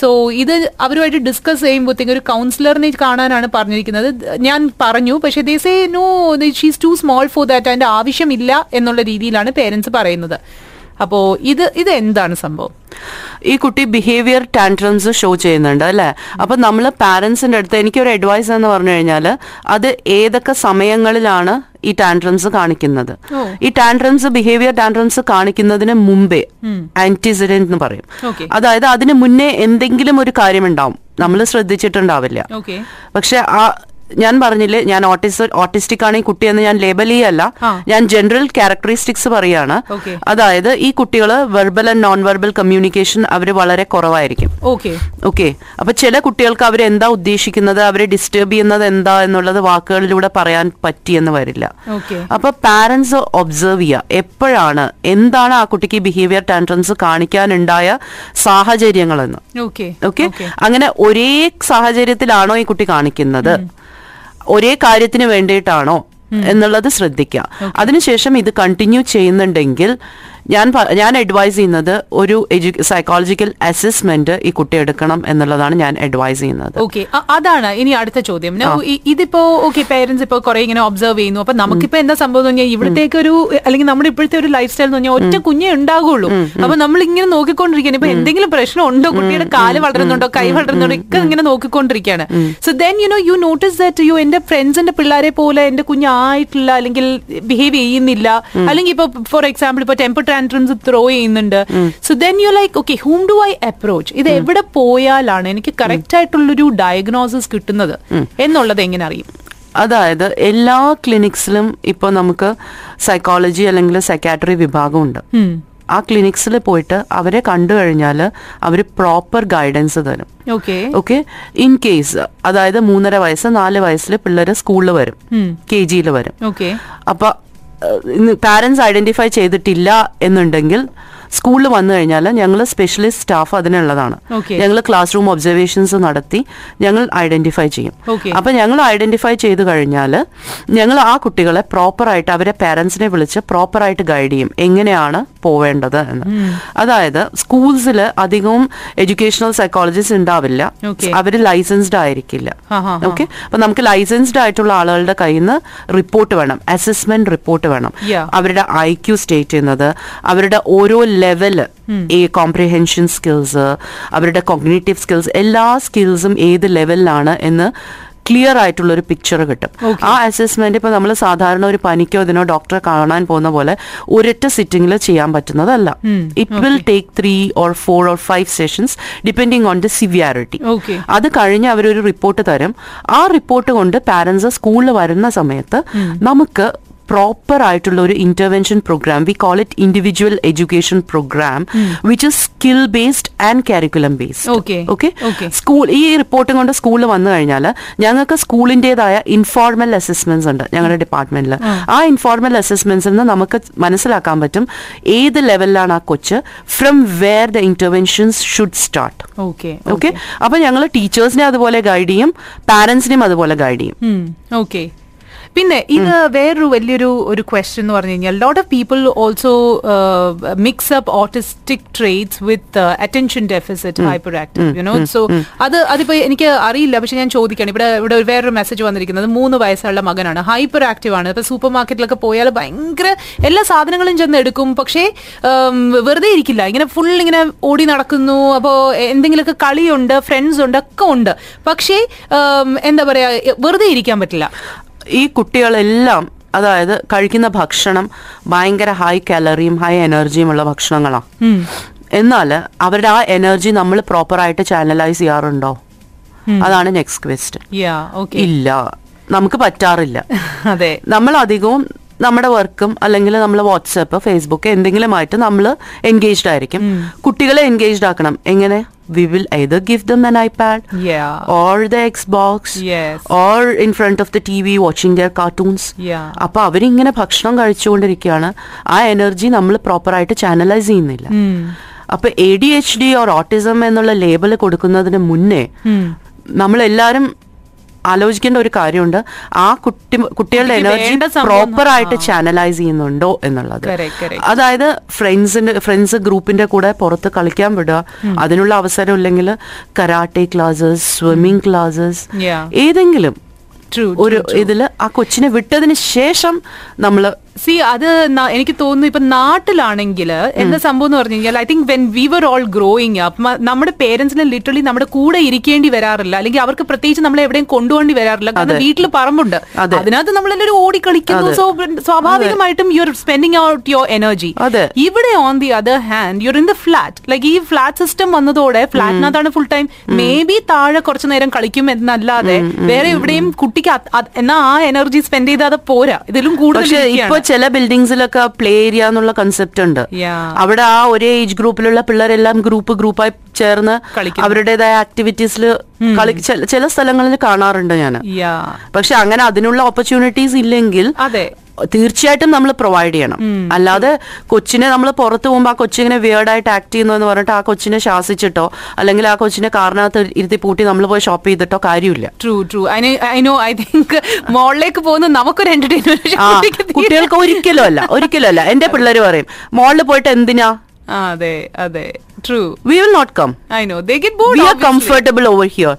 സോ ഇത് അവരുമായിട്ട് ഡിസ്കസ് ചെയ്യുമ്പോഴത്തേക്കും ഒരു കൗൺസിലറിനെ കാണാനാണ് പറഞ്ഞിരിക്കുന്നത്. ഞാൻ പറഞ്ഞു പക്ഷെ they say no she's too small for that അതിന്റെ ആവശ്യമില്ല എന്നുള്ള രീതിയിലാണ് പേരൻസ് പറയുന്നത്. അപ്പോ ഇത് ഇത് എന്താണ് സംഭവം? ഈ കുട്ടി ബിഹേവിയർ ടാൻട്രംസ് ഷോ ചെയ്യുന്നുണ്ട് അല്ലേ? അപ്പൊ നമ്മൾ പാരന്റ്സിന്റെ അടുത്ത് എനിക്കൊരു അഡ്വൈസ് എന്ന് പറഞ്ഞു കഴിഞ്ഞാൽ അത് ഏതൊക്കെ സമയങ്ങളിലാണ് ഈ ടാൻട്രംസ് കാണിക്കുന്നത്. ഈ ടാൻട്രംസ് ബിഹേവിയർ ടാൻട്രംസ് കാണിക്കുന്നതിന് മുമ്പേ ആന്റിസിഡന്റ് എന്ന് പറയും. അതായത് അതിന് മുന്നേ എന്തെങ്കിലും ഒരു കാര്യം ഉണ്ടാവും നമ്മൾ ശ്രദ്ധിച്ചിട്ടുണ്ടാവില്ല പക്ഷെ ആ ഞാൻ പറഞ്ഞില്ലേ ഞാൻ ഓട്ടിസ് ഓട്ടിസ്റ്റിക് ആണ് ഈ കുട്ടിയെന്ന് ഞാൻ ലേബൽ ചെയ്യല്ല. ഞാൻ ജനറൽ ക്യാരക്ടറിസ്റ്റിക്സ് പറയാണ്. അതായത് ഈ കുട്ടികൾ verbal and non verbal communication അവർ വളരെ കുറവായിരിക്കും. ഓക്കെ ഓക്കെ അപ്പൊ ചില കുട്ടികൾക്ക് അവർ എന്താ ഉദ്ദേശിക്കുന്നത് അവരെ ഡിസ്റ്റർബ് ചെയ്യുന്നത് എന്താ എന്നുള്ളത് വാക്കുകളിലൂടെ പറയാൻ പറ്റിയെന്ന് വരില്ല. അപ്പൊ പാരന്റ്സ് ഒബ്സർവ് ചെയ്യുക. എപ്പോഴാണ് എന്താണ് ആ കുട്ടിക്ക് ബിഹേവിയർ ടാൻട്രംസ് കാണിക്കാനുണ്ടായ സാഹചര്യങ്ങളെന്ന്. ഓക്കെ അങ്ങനെ ഒരേ സാഹചര്യത്തിലാണോ ഈ കുട്ടി കാണിക്കുന്നത്? ഒരേ കാര്യത്തിന് വേണ്ടിയിട്ടാണോ എന്നുള്ളത് ശ്രദ്ധിക്കുക. അതിനുശേഷം ഇത് കണ്ടിന്യൂ ചെയ്യുന്നുണ്ടെങ്കിൽ ഞാൻ ഞാൻ അഡ്വൈസ് ചെയ്യുന്നത് ഒരു സൈക്കോളജിക്കൽ അസസ്മെന്റ് ഈ കുട്ടി എടുക്കണം എന്നുള്ളതാണ് ഞാൻ അഡ്വൈസ് ചെയ്യുന്നത്. ഓക്കെ അതാണ് ഇനി അടുത്ത ചോദ്യം. ഇതിപ്പോ ഓക്കെ പേരൻസ് ഇപ്പോ കുറെ ഇങ്ങനെ ഒബ്സർവ് ചെയ്യുന്നു. അപ്പൊ നമുക്കിപ്പോ എന്താ സംഭവം എന്ന് പറഞ്ഞാൽ ഇവിടത്തേക്ക് ഒരു അല്ലെങ്കിൽ നമ്മുടെ ഇപ്പോഴത്തെ ഒരു ലൈഫ് സ്റ്റൈൽ എന്ന് പറഞ്ഞാൽ ഒറ്റ കുഞ്ഞേ ഉണ്ടാകുള്ളൂ അപ്പൊ നമ്മൾ ഇങ്ങനെ നോക്കിക്കൊണ്ടിരിക്കുകയാണ്. ഇപ്പൊ എന്തെങ്കിലും പ്രശ്നം ഉണ്ടോ കുട്ടിയുടെ കാൽ വളരുന്നുണ്ടോ? കൈ വളരുന്നുണ്ടോ? ഒക്കെ ഇങ്ങനെ നോക്കിക്കൊണ്ടിരിക്കുകയാണ്. So then you know you notice that you എന്റെ ഫ്രണ്ട്സിന്റെ പിള്ളേരെ പോലെ എന്റെ കുഞ്ഞായിട്ടില്ല അല്ലെങ്കിൽ ബിഹേവ് ചെയ്യുന്നില്ല. അല്ലെങ്കിൽ ഇപ്പൊ ഫോർ എക്സാമ്പിൾ ഇപ്പൊ ടെമ്പർ ടാൻട്രംസ് ത്രോ ചെയ്യുന്നുണ്ട്. So then you like okay whom do I approach ഇത് എവിടെ പോയാലാണ് എനിക്ക് കറക്റ്റ് ആയിട്ടുള്ളൊരു ഡയഗ്നോസിസ് കിട്ടുന്നത് എന്നുള്ളത് എങ്ങനെ അറിയും? അതായത് എല്ലാ ക്ലിനിക്സിലും ഇപ്പൊ നമുക്ക് സൈക്കോളജി അല്ലെങ്കിൽ സൈക്കാട്രി വിഭാഗമുണ്ട്. ഉണ്ട് ആ ക്ലിനിക്സിൽ പോയിട്ട് അവരെ കണ്ടു കഴിഞ്ഞാൽ അവർ പ്രോപ്പർ ഗൈഡൻസ് തരും. ഓക്കെ ഓക്കെ ഇൻ കേസ് അതായത് മൂന്നര വയസ്സ് നാല് വയസ്സിൽ പിള്ളേർ സ്കൂളിൽ വരും. കെ ജിയിൽ വരും. ഓക്കെ അപ്പൊ പാരന്റ്സ് ഐഡന്റിഫൈ ചെയ്തിട്ടില്ല എന്നുണ്ടെങ്കിൽ സ്കൂളിൽ വന്നു കഴിഞ്ഞാൽ ഞങ്ങൾ സ്പെഷ്യലിസ്റ്റ് സ്റ്റാഫ് അതിനുള്ളതാണ്. ഞങ്ങൾ ക്ലാസ് റൂം ഒബ്സർവേഷൻസ് നടത്തി ഞങ്ങൾ ഐഡന്റിഫൈ ചെയ്യും. അപ്പൊ ഞങ്ങൾ ഐഡന്റിഫൈ ചെയ്ത് കഴിഞ്ഞാൽ ഞങ്ങൾ ആ കുട്ടികളെ പ്രോപ്പറായിട്ട് അവരെ പാരന്റ്സിനെ വിളിച്ച് പ്രോപ്പറായിട്ട് ഗൈഡ് ചെയ്യും. എങ്ങനെയാണ് പോവേണ്ടത് എന്ന്. അതായത് സ്കൂൾസിൽ അധികവും എഡ്യൂക്കേഷണൽ സൈക്കോളജിസ്റ്റ് ഉണ്ടാവില്ല. അവർ ലൈസൻസ്ഡ് ആയിരിക്കില്ല. ഓക്കെ അപ്പൊ നമുക്ക് ലൈസൻസ്ഡ് ആയിട്ടുള്ള ആളുകളുടെ കയ്യിൽ നിന്ന് റിപ്പോർട്ട് വേണം. അസസ്മെന്റ് റിപ്പോർട്ട് വേണം. അവരുടെ ഐ ക്യു സ്റ്റേറ്റ് ചെയ്യുന്നത് അവരുടെ ഓരോ ലെവൽ ഈ കോംപ്രിഹെൻഷൻ സ്കിൽസ് അവരുടെ കോഗ്നേറ്റീവ് സ്കിൽസ് എല്ലാ സ്കിൽസും ഏത് ലെവലിലാണ് എന്ന് ക്ലിയർ ആയിട്ടുള്ള ഒരു പിക്ചർ കിട്ടും ആ അസസ്മെന്റ് ഇപ്പൊ നമ്മൾ സാധാരണ ഒരു പനിക്കോ ഇതിനോ ഡോക്ടറെ കാണാൻ പോകുന്ന പോലെ ഒരൊറ്റ സിറ്റിംഗിൽ ചെയ്യാൻ പറ്റുന്നതല്ല. It will take three or four or five sessions depending on the severity അത് കഴിഞ്ഞ് അവരൊരു റിപ്പോർട്ട് തരും. ആ റിപ്പോർട്ട് കൊണ്ട് പാരന്റ്സ് സ്കൂളിൽ വരുന്ന സമയത്ത് നമുക്ക് പ്രോപ്പർ ആയിട്ടുള്ള ഒരു intervention program we call it individual education program which is skill based and curriculum based Okay. Okay Okay. School ഈ റിപ്പോർട്ടും കൊണ്ട് സ്കൂളിൽ വന്നു കഴിഞ്ഞാൽ ഞങ്ങൾക്ക് സ്കൂളിന്റെതായ ഇൻഫോർമൽ അസസ്മെന്റ്സ് ഉണ്ട് ഞങ്ങളുടെ ഡിപ്പാർട്ട്മെന്റിൽ ആ. ഇൻഫോർമൽ അസസ്മെന്റ്സിൽ നിന്ന് നമുക്ക് മനസ്സിലാക്കാൻ പറ്റും ഏത് ലെവലിലാണ് ആ കൊച്ച് from where the interventions should start okay okay അപ്പൊ ഞങ്ങൾ ടീച്ചേഴ്സിനെ അതുപോലെ ഗൈഡ് ചെയ്യും പാരന്റ്സിനെയും അതുപോലെ ഗൈഡ് ചെയ്യും. ഓക്കെ പിന്നെ ഇത് വേറൊരു വലിയൊരു ഒരു ക്വസ്റ്റ്യൻ എന്ന് പറഞ്ഞു കഴിഞ്ഞാൽ lot of people also mix up autistic traits with attention deficit hyper active you know so അത് അതിപ്പോ എനിക്ക് അറിയില്ല. പക്ഷെ ഞാൻ ചോദിക്കുകയാണ് ഇവിടെ ഇവിടെ വേറൊരു മെസ്സേജ് വന്നിരിക്കുന്നത്. മൂന്ന് വയസ്സുള്ള മകനാണ്. ഹൈപ്പർ ആക്റ്റീവ് ആണ്. ഇപ്പൊ സൂപ്പർ മാർക്കറ്റിലൊക്കെ പോയാൽ ഭയങ്കര എല്ലാ സാധനങ്ങളും ചെന്ന് എടുക്കും പക്ഷേ വെറുതെ ഇരിക്കില്ല. ഇങ്ങനെ ഫുൾ ഇങ്ങനെ ഓടി നടക്കുന്നു. അപ്പോ എന്തെങ്കിലുമൊക്കെ കളിയുണ്ട് ഫ്രണ്ട്സ് ഉണ്ട് ഒക്കെ ഉണ്ട്. പക്ഷേ എന്താ പറയാ വെറുതെ ഇരിക്കാൻ പറ്റില്ല. ഈ കുട്ടികളെല്ലാം അതായത് കഴിക്കുന്ന ഭക്ഷണം ഭയങ്കര ഹൈ കാലറിയും ഹൈ എനർജിയും ഉള്ള ഭക്ഷണങ്ങളാണ് എന്നാൽ അവരുടെ ആ എനർജി നമ്മൾ പ്രോപ്പറായിട്ട് ചാനലൈസ് ചെയ്യാറുണ്ടോ? അതാണ് നെക്സ്റ്റ് ക്വസ്റ്റ് ഇല്ല. നമുക്ക് പറ്റാറില്ല. അതെ. നമ്മൾ അധികവും നമ്മുടെ വർക്കും അല്ലെങ്കിൽ നമ്മൾ വാട്സാപ്പ് ഫേസ്ബുക്ക് എന്തെങ്കിലുമായിട്ട് നമ്മൾ എൻഗേജ്ഡ് ആയിരിക്കും. കുട്ടികളെ എൻഗേജ്ഡ് ആക്കണം. എങ്ങനെ? We will either give them an iPad all the Xbox all in front of the TV watching their cartoons. അപ്പൊ അവരിങ്ങനെ ഭക്ഷണം കഴിച്ചുകൊണ്ടിരിക്കുകയാണ്. ആ എനർജി നമ്മൾ പ്രോപ്പറായിട്ട് ചാനലൈസ് ചെയ്യുന്നില്ല. അപ്പൊ A D H D or autism എന്നുള്ള ലേബൽ കൊടുക്കുന്നതിന് മുന്നേ നമ്മളെല്ലാരും ആലോചിക്കേണ്ട ഒരു കാര്യമുണ്ട്. ആ കുട്ടി കുട്ടികളുടെ എനർജി പ്രോപ്പർ ആയിട്ട് ചാനലൈസ് ചെയ്യുന്നുണ്ടോ എന്നുള്ളത്. Correct, correct. അതായത് ഫ്രണ്ട്സിന്റെ ഫ്രണ്ട്സ് ഗ്രൂപ്പിന്റെ കൂടെ പുറത്ത് കളിക്കാൻ വിടുക. അതിനുള്ള അവസരം ഇല്ലെങ്കിൽ കരാട്ടെ ക്ലാസ്സസ് സ്വിമ്മിംഗ് ക്ലാസ്സസ്. ഏതെങ്കിലും ഒരു ഇതിൽ ആ കൊച്ചിനെ വിട്ടതിന് ശേഷം നമ്മൾ സി അത് എനിക്ക് തോന്നുന്നു ഇപ്പൊ നാട്ടിലാണെങ്കിൽ എന്താ സംഭവം എന്ന് പറഞ്ഞു കഴിഞ്ഞാൽ I think when we were all growing up നമ്മുടെ പേരൻസിനെ ലിറ്ററലി നമ്മുടെ കൂടെ ഇരിക്കേണ്ടി വരാറില്ല. അല്ലെങ്കിൽ അവർക്ക് പ്രത്യേകിച്ച് നമ്മളെ എവിടെയും കൊണ്ടുപോകേണ്ടി വരാറില്ല. കാരണം വീട്ടിൽ പറമ്പുണ്ട്. അതിനകത്ത് നമ്മളെല്ലാവരും ഓടിക്കളിക്കുന്നു. സോ സ്വാഭാവികമായിട്ടും you are spending out your energy ഇവിടെ on the other hand you're in the flat like ഈ ഫ്ലാറ്റ് സിസ്റ്റം വന്നതോടെ ഫ്ലാറ്റിനകത്താണ് ഫുൾ ടൈം മേ ബി താഴെ കുറച്ചു നേരം കളിക്കും എന്നല്ലാതെ വേറെ എവിടെയും കുട്ടിക്ക് എന്നാ ആ എനർജി സ്പെൻഡ് ചെയ്താതെ പോരാ. ഇതിലും കൂടുതൽ. ചില ബിൽഡിങ്സിലൊക്കെ പ്ലേ ഏരിയ എന്നുള്ള കൺസെപ്റ്റ് ഉണ്ട് അവിടെ ആ ഒരേ ഏജ് ഗ്രൂപ്പിലുള്ള പിള്ളേരെല്ലാം ഗ്രൂപ്പ് ഗ്രൂപ്പായി ചേർന്ന്. അവരുടേതായ ആക്ടിവിറ്റീസിൽ കളി ചില- സ്ഥലങ്ങളിൽ കാണാറുണ്ട് ഞാൻ. പക്ഷെ അങ്ങനെ അതിനുള്ള ഓപ്പർച്യൂണിറ്റീസ് ഇല്ലെങ്കിൽ അതെ. തീർച്ചയായിട്ടും നമ്മൾ പ്രൊവൈഡ് ചെയ്യണം. അല്ലാതെ കൊച്ചിനെ നമ്മൾ പുറത്ത് പോകുമ്പോൾ ആ കൊച്ചിങ്ങനെ വിയേർഡായിട്ട് ആക്ട് ചെയ്യുന്നു എന്ന് പറഞ്ഞിട്ട് ആ കൊച്ചിനെ ശാസിച്ചിട്ടോ അല്ലെങ്കിൽ ആ കൊച്ചിനെ കാറിനകത്ത് ഇരുത്തി പൂട്ടി നമ്മൾ പോയി ഷോപ്പ് ചെയ്തിട്ടോ കാര്യമില്ല. True true I know I think മോളിലേക്ക് പോകുന്ന നമുക്കൊരു എന്റർടൈൻമെന്റ് കുട്ടികൾക്ക് ഒരിക്കലും അല്ല ഒരിക്കലും അല്ല. എന്റെ പിള്ളേര് പറയും മോളിൽ പോയിട്ട് എന്തിനാ? അതെ അതെ. True we will not come I know they get bored we are comfortable over here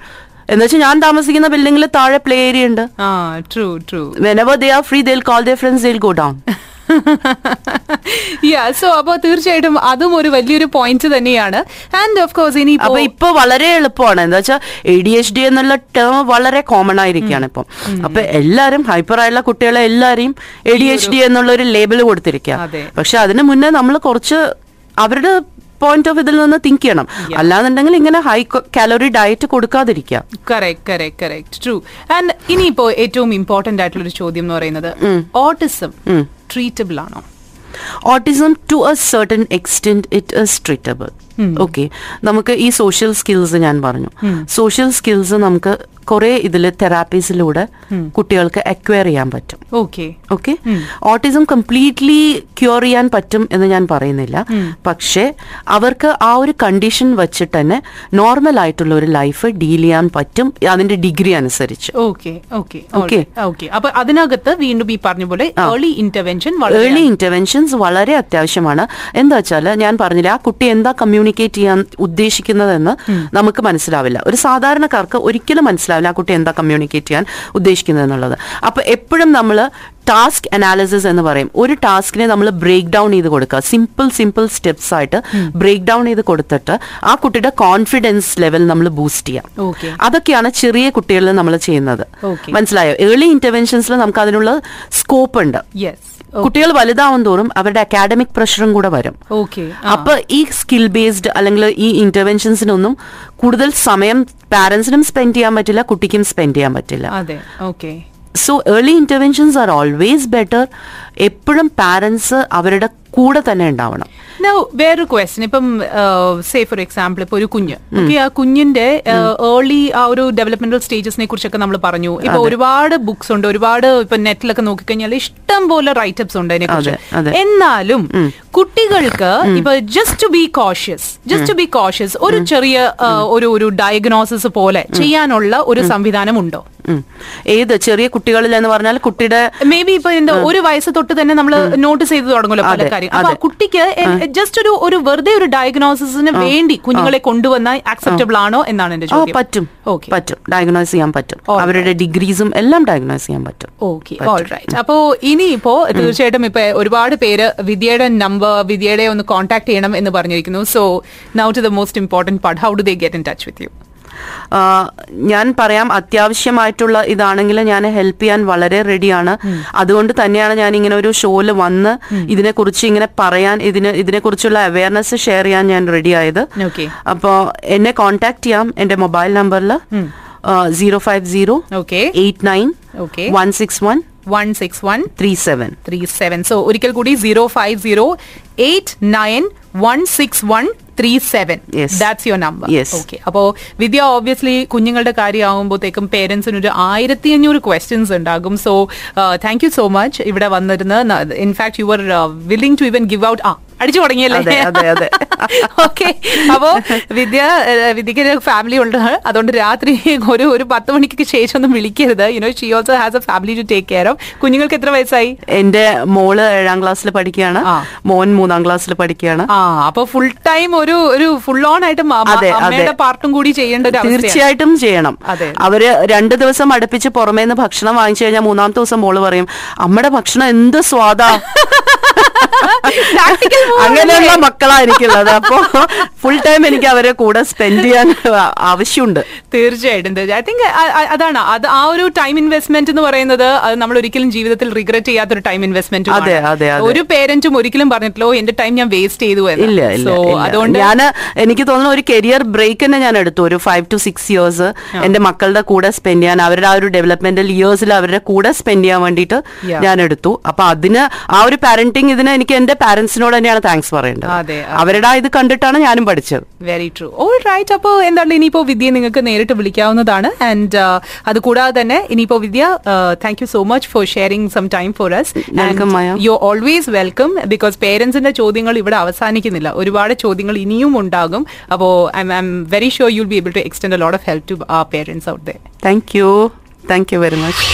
എന്ന് വെച്ചാൽ ഞാൻ താമസിക്കുന്ന ബിൽഡിംഗിൽ താഴെ പ്ലേ ഏരിയ ഉണ്ട്. ആ true true whenever they are free they call their friends they go down yeah so അപ്പോ തീർച്ചയായിട്ടും അതും ഒരു വലിയൊരു പോയിന്റ് തന്നെയാണ്. ആൻഡ് ഓഫ് കോഴ്സ് ഇനി അപ്പൊ ഇപ്പൊ വളരെ എളുപ്പമാണ്. എന്താ വെച്ചാൽ എ ഡി എച്ച് ഡി എന്നുള്ള ടേം വളരെ കോമൺ ആയിരിക്കുകയാണ് ഇപ്പം. അപ്പൊ എല്ലാരും ഹൈപ്പർ ആയുള്ള കുട്ടികളെ എല്ലാരെയും എ ഡി എച്ച് ഡി എന്നുള്ള ഒരു ലേബിൾ കൊടുത്തിരിക്കുക. പക്ഷെ അതിന് മുന്നേ നമ്മൾ കുറച്ച് അവരുടെ പോയിന്റ് ഓഫ് ഇതിൽ നിന്ന് തിങ്ക് ചെയ്യണം. അല്ലാന്നുണ്ടെങ്കിൽ ഇങ്ങനെ high calorie diet കൊടുക്കാതിരിക്കുക. Correct correct correct true and ഇനിയിപ്പോ ഏറ്റവും ഇമ്പോർട്ടന്റ് ആയിട്ടുള്ള ഒരു ചോദ്യം എന്ന് പറയുന്നത് ഓട്ടിസം ട്രീറ്റബിൾ ആണോ? Autism to a certain extent it is treatable okay നമുക്ക് ഈ സോഷ്യൽ സ്കിൽസ് ഞാൻ പറഞ്ഞു. സോഷ്യൽ സ്കിൽസ് നമുക്ക് കുറെ ഇതിൽ തെറാപ്പീസിലൂടെ കുട്ടികൾക്ക് അക്വയർ ചെയ്യാൻ പറ്റും. Okay okay autism completely cure ചെയ്യാൻ പറ്റും എന്ന് ഞാൻ പറയുന്നില്ല. പക്ഷേ അവർക്ക് ആ ഒരു കണ്ടീഷൻ വെച്ചിട്ട് തന്നെ നോർമൽ ആയിട്ടുള്ള ഒരു ലൈഫ് ഡീൽ ചെയ്യാൻ പറ്റും അതിന്റെ ഡിഗ്രി അനുസരിച്ച്. ഓക്കെ ഓക്കെ അപ്പൊ അതിനകത്ത് വീണ്ടും ഈ പറഞ്ഞ പോലെ ഏർലി ഇന്റർവെൻഷൻ ഏർലി ഇന്റർവെൻഷൻസ് വളരെ അത്യാവശ്യമാണ്. എന്താ വെച്ചാൽ ഞാൻ പറഞ്ഞില്ല ആ കുട്ടി എന്താ കമ്മ്യൂണിക്കേറ്റ് ചെയ്യാൻ ഉദ്ദേശിക്കുന്നതെന്ന് നമുക്ക് മനസ്സിലാവില്ല. ഒരു സാധാരണക്കാർക്ക് ഒരിക്കലും മനസ്സിലാവില്ല ആ കുട്ടി എന്താ കമ്മ്യൂണിക്കേറ്റ് ചെയ്യാൻ ഉദ്ദേശിക്കുന്നത് എന്നുള്ളത് അപ്പൊ എപ്പോഴും നമ്മൾ ടാസ്ക് അനാലിസിസ് എന്ന് പറയും. ഒരു ടാസ്കിനെ നമ്മൾ ബ്രേക്ക് ഡൗൺ ചെയ്ത് കൊടുക്കുക. സിമ്പിൾ സിമ്പിൾ സ്റ്റെപ്സ് ആയിട്ട് ബ്രേക്ക് ഡൗൺ ചെയ്ത് കൊടുത്തിട്ട് ആ കുട്ടിയുടെ കോൺഫിഡൻസ് ലെവൽ നമ്മൾ ബൂസ്റ്റ് ചെയ്യാം. അതൊക്കെയാണ് ചെറിയ കുട്ടികളിൽ നമ്മൾ ചെയ്യുന്നത്. മനസ്സിലായോ? ഏർലി ഇന്റർവെൻഷൻസിൽ നമുക്ക് അതിനുള്ള സ്കോപ്പ് ഉണ്ട്. കുട്ടികൾ വലുതാവും തോറും അവരുടെ അക്കാഡമിക് പ്രഷറും കൂടെ വരും. ഓക്കെ അപ്പൊ ഈ സ്കിൽ ബേസ്ഡ് അല്ലെങ്കിൽ ഈ ഇന്റർവെൻഷൻസിനൊന്നും കൂടുതൽ സമയം പാരന്റ്സിനും സ്പെൻഡ് ചെയ്യാൻ പറ്റില്ല കുട്ടിക്കും സ്പെൻഡ് ചെയ്യാൻ പറ്റില്ല. അതെ. Okay so early interventions are always better എപ്പോഴും പാരന്റ്സ് അവരുടെ കൂടെ തന്നെ ഉണ്ടാവണം. വേറൊരു ക്വസ്റ്റ്യൻ ഇപ്പം സേ ഫോർ എക്സാമ്പിൾ ഇപ്പൊ ഒരു കുഞ്ഞ്. ഓക്കെ ആ കുഞ്ഞിന്റെ ഏർലി ആ ഒരു ഡെവലപ്മെന്റൽ സ്റ്റേജസിനെ കുറിച്ചൊക്കെ നമ്മൾ പറഞ്ഞു. ഇപ്പൊ ഒരുപാട് ബുക്സ് ഉണ്ട്. ഒരുപാട് ഇപ്പൊ നെറ്റിലൊക്കെ നോക്കിക്കഴിഞ്ഞാൽ ഇഷ്ടം പോലെ റൈറ്റപ്സ് ഉണ്ട് അതിനെ അതെ, അതെ. കുറിച്ച് എന്നാലും കുട്ടികൾക്ക് ഇപ്പൊ just to be cautious just to be cautious ഒരു ചെറിയ ഒരു ഒരു ഡയഗ്നോസിസ് പോലെ ചെയ്യാനുള്ള ഒരു സംവിധാനം ഉണ്ടോ ഏത് ചെറിയ കുട്ടികളിൽ എന്ന് പറഞ്ഞാൽ കുട്ടിയുടെ മേ ബി ഇപ്പൊ എന്താ ഒരു വയസ്സ് തൊട്ട് തന്നെ നമ്മൾ നോട്ടീസ് ചെയ്ത് തുടങ്ങുമല്ലോ പല കാര്യം. അപ്പൊ കുട്ടിക്ക് ജസ്റ്റ് ഒരു ഒരു വെറുതെ ഒരു ഡയഗ്നോസിസിന് വേണ്ടി കുഞ്ഞുങ്ങളെ കൊണ്ടുവന്ന ആക്സെപ്റ്റബിൾ ആണോ എന്നാണ് എന്റെ ചോദ്യം. പറ്റും. പറ്റും. ഡയഗ്നോസ് ചെയ്യാൻ പറ്റും. അവരുടെ ഡിഗ്രീസും എല്ലാം ഡയഗ്നോസ് ചെയ്യാൻ പറ്റും. ഓക്കെ. റൈറ്റ് അപ്പോ ഇനിയിപ്പോ തീർച്ചയായിട്ടും ഇപ്പൊ ഒരുപാട് പേര് വിദ്യയുടെ നമ്പർ വിദ്യയുടെ ഒന്ന് കോൺടാക്ട് ചെയ്യണം എന്ന് പറഞ്ഞിരിക്കുന്നു. So now to the most important part how do they get in touch with you ഞാൻ പറയാം അത്യാവശ്യമായിട്ടുള്ള ഇതാണെങ്കിൽ ഞാൻ ഹെൽപ്പ് ചെയ്യാൻ വളരെ റെഡിയാണ് അതുകൊണ്ട് തന്നെയാണ് ഞാൻ ഇങ്ങനെ ഒരു ഷോയിൽ വന്ന് ഇതിനെക്കുറിച്ച് ഇങ്ങനെ പറയാൻ ഇതിന് ഇതിനെക്കുറിച്ചുള്ള അവയർനെസ് ഷെയർ ചെയ്യാൻ ഞാൻ റെഡി ആയത്. അപ്പോ അപ്പോൾ എന്നെ കോൺടാക്ട് ചെയ്യാം. എന്റെ മൊബൈൽ നമ്പറിൽ zero five zero okay eight nine okay one six one one six one three seven three seven so ഒരിക്കൽ കൂടി zero five zero eight nine one six one three seven Yes. That's your number Yes. Okay അപ്പോ Vidya obviously കുഞ്ഞുങ്ങളുടെ കാര്യമാകുമ്പോഴത്തേക്കും പേരൻസിന് ഒരു ആയിരത്തി അഞ്ഞൂറ് questions ഉണ്ടാകും so thank you so much ഇവിടെ വന്നിരുന്ന in fact you are willing to even give out ആ അടിച്ചു തുടങ്ങിയല്ലേ. ഓക്കെ. അപ്പോ വിദ്യ വിദ്യക്ക് ഫാമിലി ഉണ്ട്. അതുകൊണ്ട് രാത്രി ഒരു ഒരു പത്ത് മണിക്ക് ശേഷം ഒന്നും വിളിക്കരുത് you know she also has a family to take care of കുഞ്ഞുങ്ങൾക്ക് എത്ര വയസ്സായി? എന്റെ മോൾ ഏഴാം ക്ലാസ്സിൽ പഠിക്കുകയാണ്. മോൻ മൂന്നാം ക്ലാസ്സിൽ പഠിക്കുകയാണ്. ആ അപ്പൊ ഫുൾ ടൈം ഒരു ഒരു ഫുൾ ഓൺ ആയിട്ട് അമ്മയുടെ. പാർട്ടും കൂടി ചെയ്യേണ്ട ഒരു തീർച്ചയായിട്ടും ചെയ്യണം. അതെ. അവർ രണ്ടു ദിവസം അടുപ്പിച്ച് പുറമേ നിന്ന് ഭക്ഷണം വാങ്ങിച്ചു കഴിഞ്ഞാൽ മൂന്നാമത്തെ ദിവസം മോൾ പറയും അമ്മയുടെ ഭക്ഷണം എന്ത് സ്വാദാ? Move അങ്ങനെയുള്ള മക്കളാ എനിക്കുള്ളത് അപ്പൊ ഫുൾ ടൈം എനിക്ക് അവരെ കൂടെ സ്പെൻഡ് ചെയ്യാൻ ആവശ്യമുണ്ട്. തീർച്ചയായിട്ടും ഐ തിങ്ക് അതാണ്. അത് ആ ഒരു ടൈം ഇൻവെസ്റ്റ്മെന്റ് എന്ന് പറയുന്നത് അത് നമ്മൾ ഒരിക്കലും ജീവിതത്തിൽ റിഗ്രറ്റ് ചെയ്യാത്ത ഒരു ടൈം ഇൻവെസ്റ്റ്മെന്റ് അതെ, അതെ. ഒരു പേരന്റും ഒരിക്കലും പറഞ്ഞിട്ടില്ലോ എന്റെ ടൈം ഞാൻ വേസ്റ്റ് ചെയ്തു. ഇല്ല ഇല്ല അതുകൊണ്ട് ഞാൻ എനിക്ക് തോന്നുന്നു ഒരു കരിയർ ബ്രേക്ക് തന്നെ ഞാൻ എടുത്തു. ഒരു ഫൈവ് ടു സിക്സ് ഇയേഴ്സ് എന്റെ മക്കളുടെ കൂടെ സ്പെൻഡ് ചെയ്യാൻ അവരുടെ ആ ഒരു ഡെവലപ്മെന്റൽ ഇയേഴ്സിൽ അവരുടെ കൂടെ സ്പെൻഡ് ചെയ്യാൻ വേണ്ടിയിട്ട് ഞാൻ എടുത്തു. അപ്പൊ അതിന് ആ ഒരു പാരന്റിങ് ഇതിന് എനിക്ക് എന്റെ പാരന്റ്സിനോട് തന്നെയാണ് താങ്ക്സ് പറയേണ്ടത്. അവരുടെ ഇത് കണ്ടിട്ടാണ് ഞാനും പഠിച്ചത്. വെരി ട്രൂ ഓൾ റൈറ്റ് അപ്പോൾ എന്താണ് ഇനിയിപ്പോ വിദ്യ നിങ്ങൾക്ക് നേരിട്ട് വിളിക്കാവുന്നതാണ്. ആൻഡ് അത് കൂടാതെ തന്നെ ഇനിയിപ്പോ Vidya thank you so much for sharing some time for us. You always welcome because പേരൻസിന്റെ ചോദ്യങ്ങൾ ഇവിടെ അവസാനിക്കുന്നില്ല. ഒരുപാട് ചോദ്യങ്ങൾ ഇനിയും ഉണ്ടാകും. അപ്പോൾ I am am very sure you'll be able to extend a lot of help to parents out there thank you thank you very much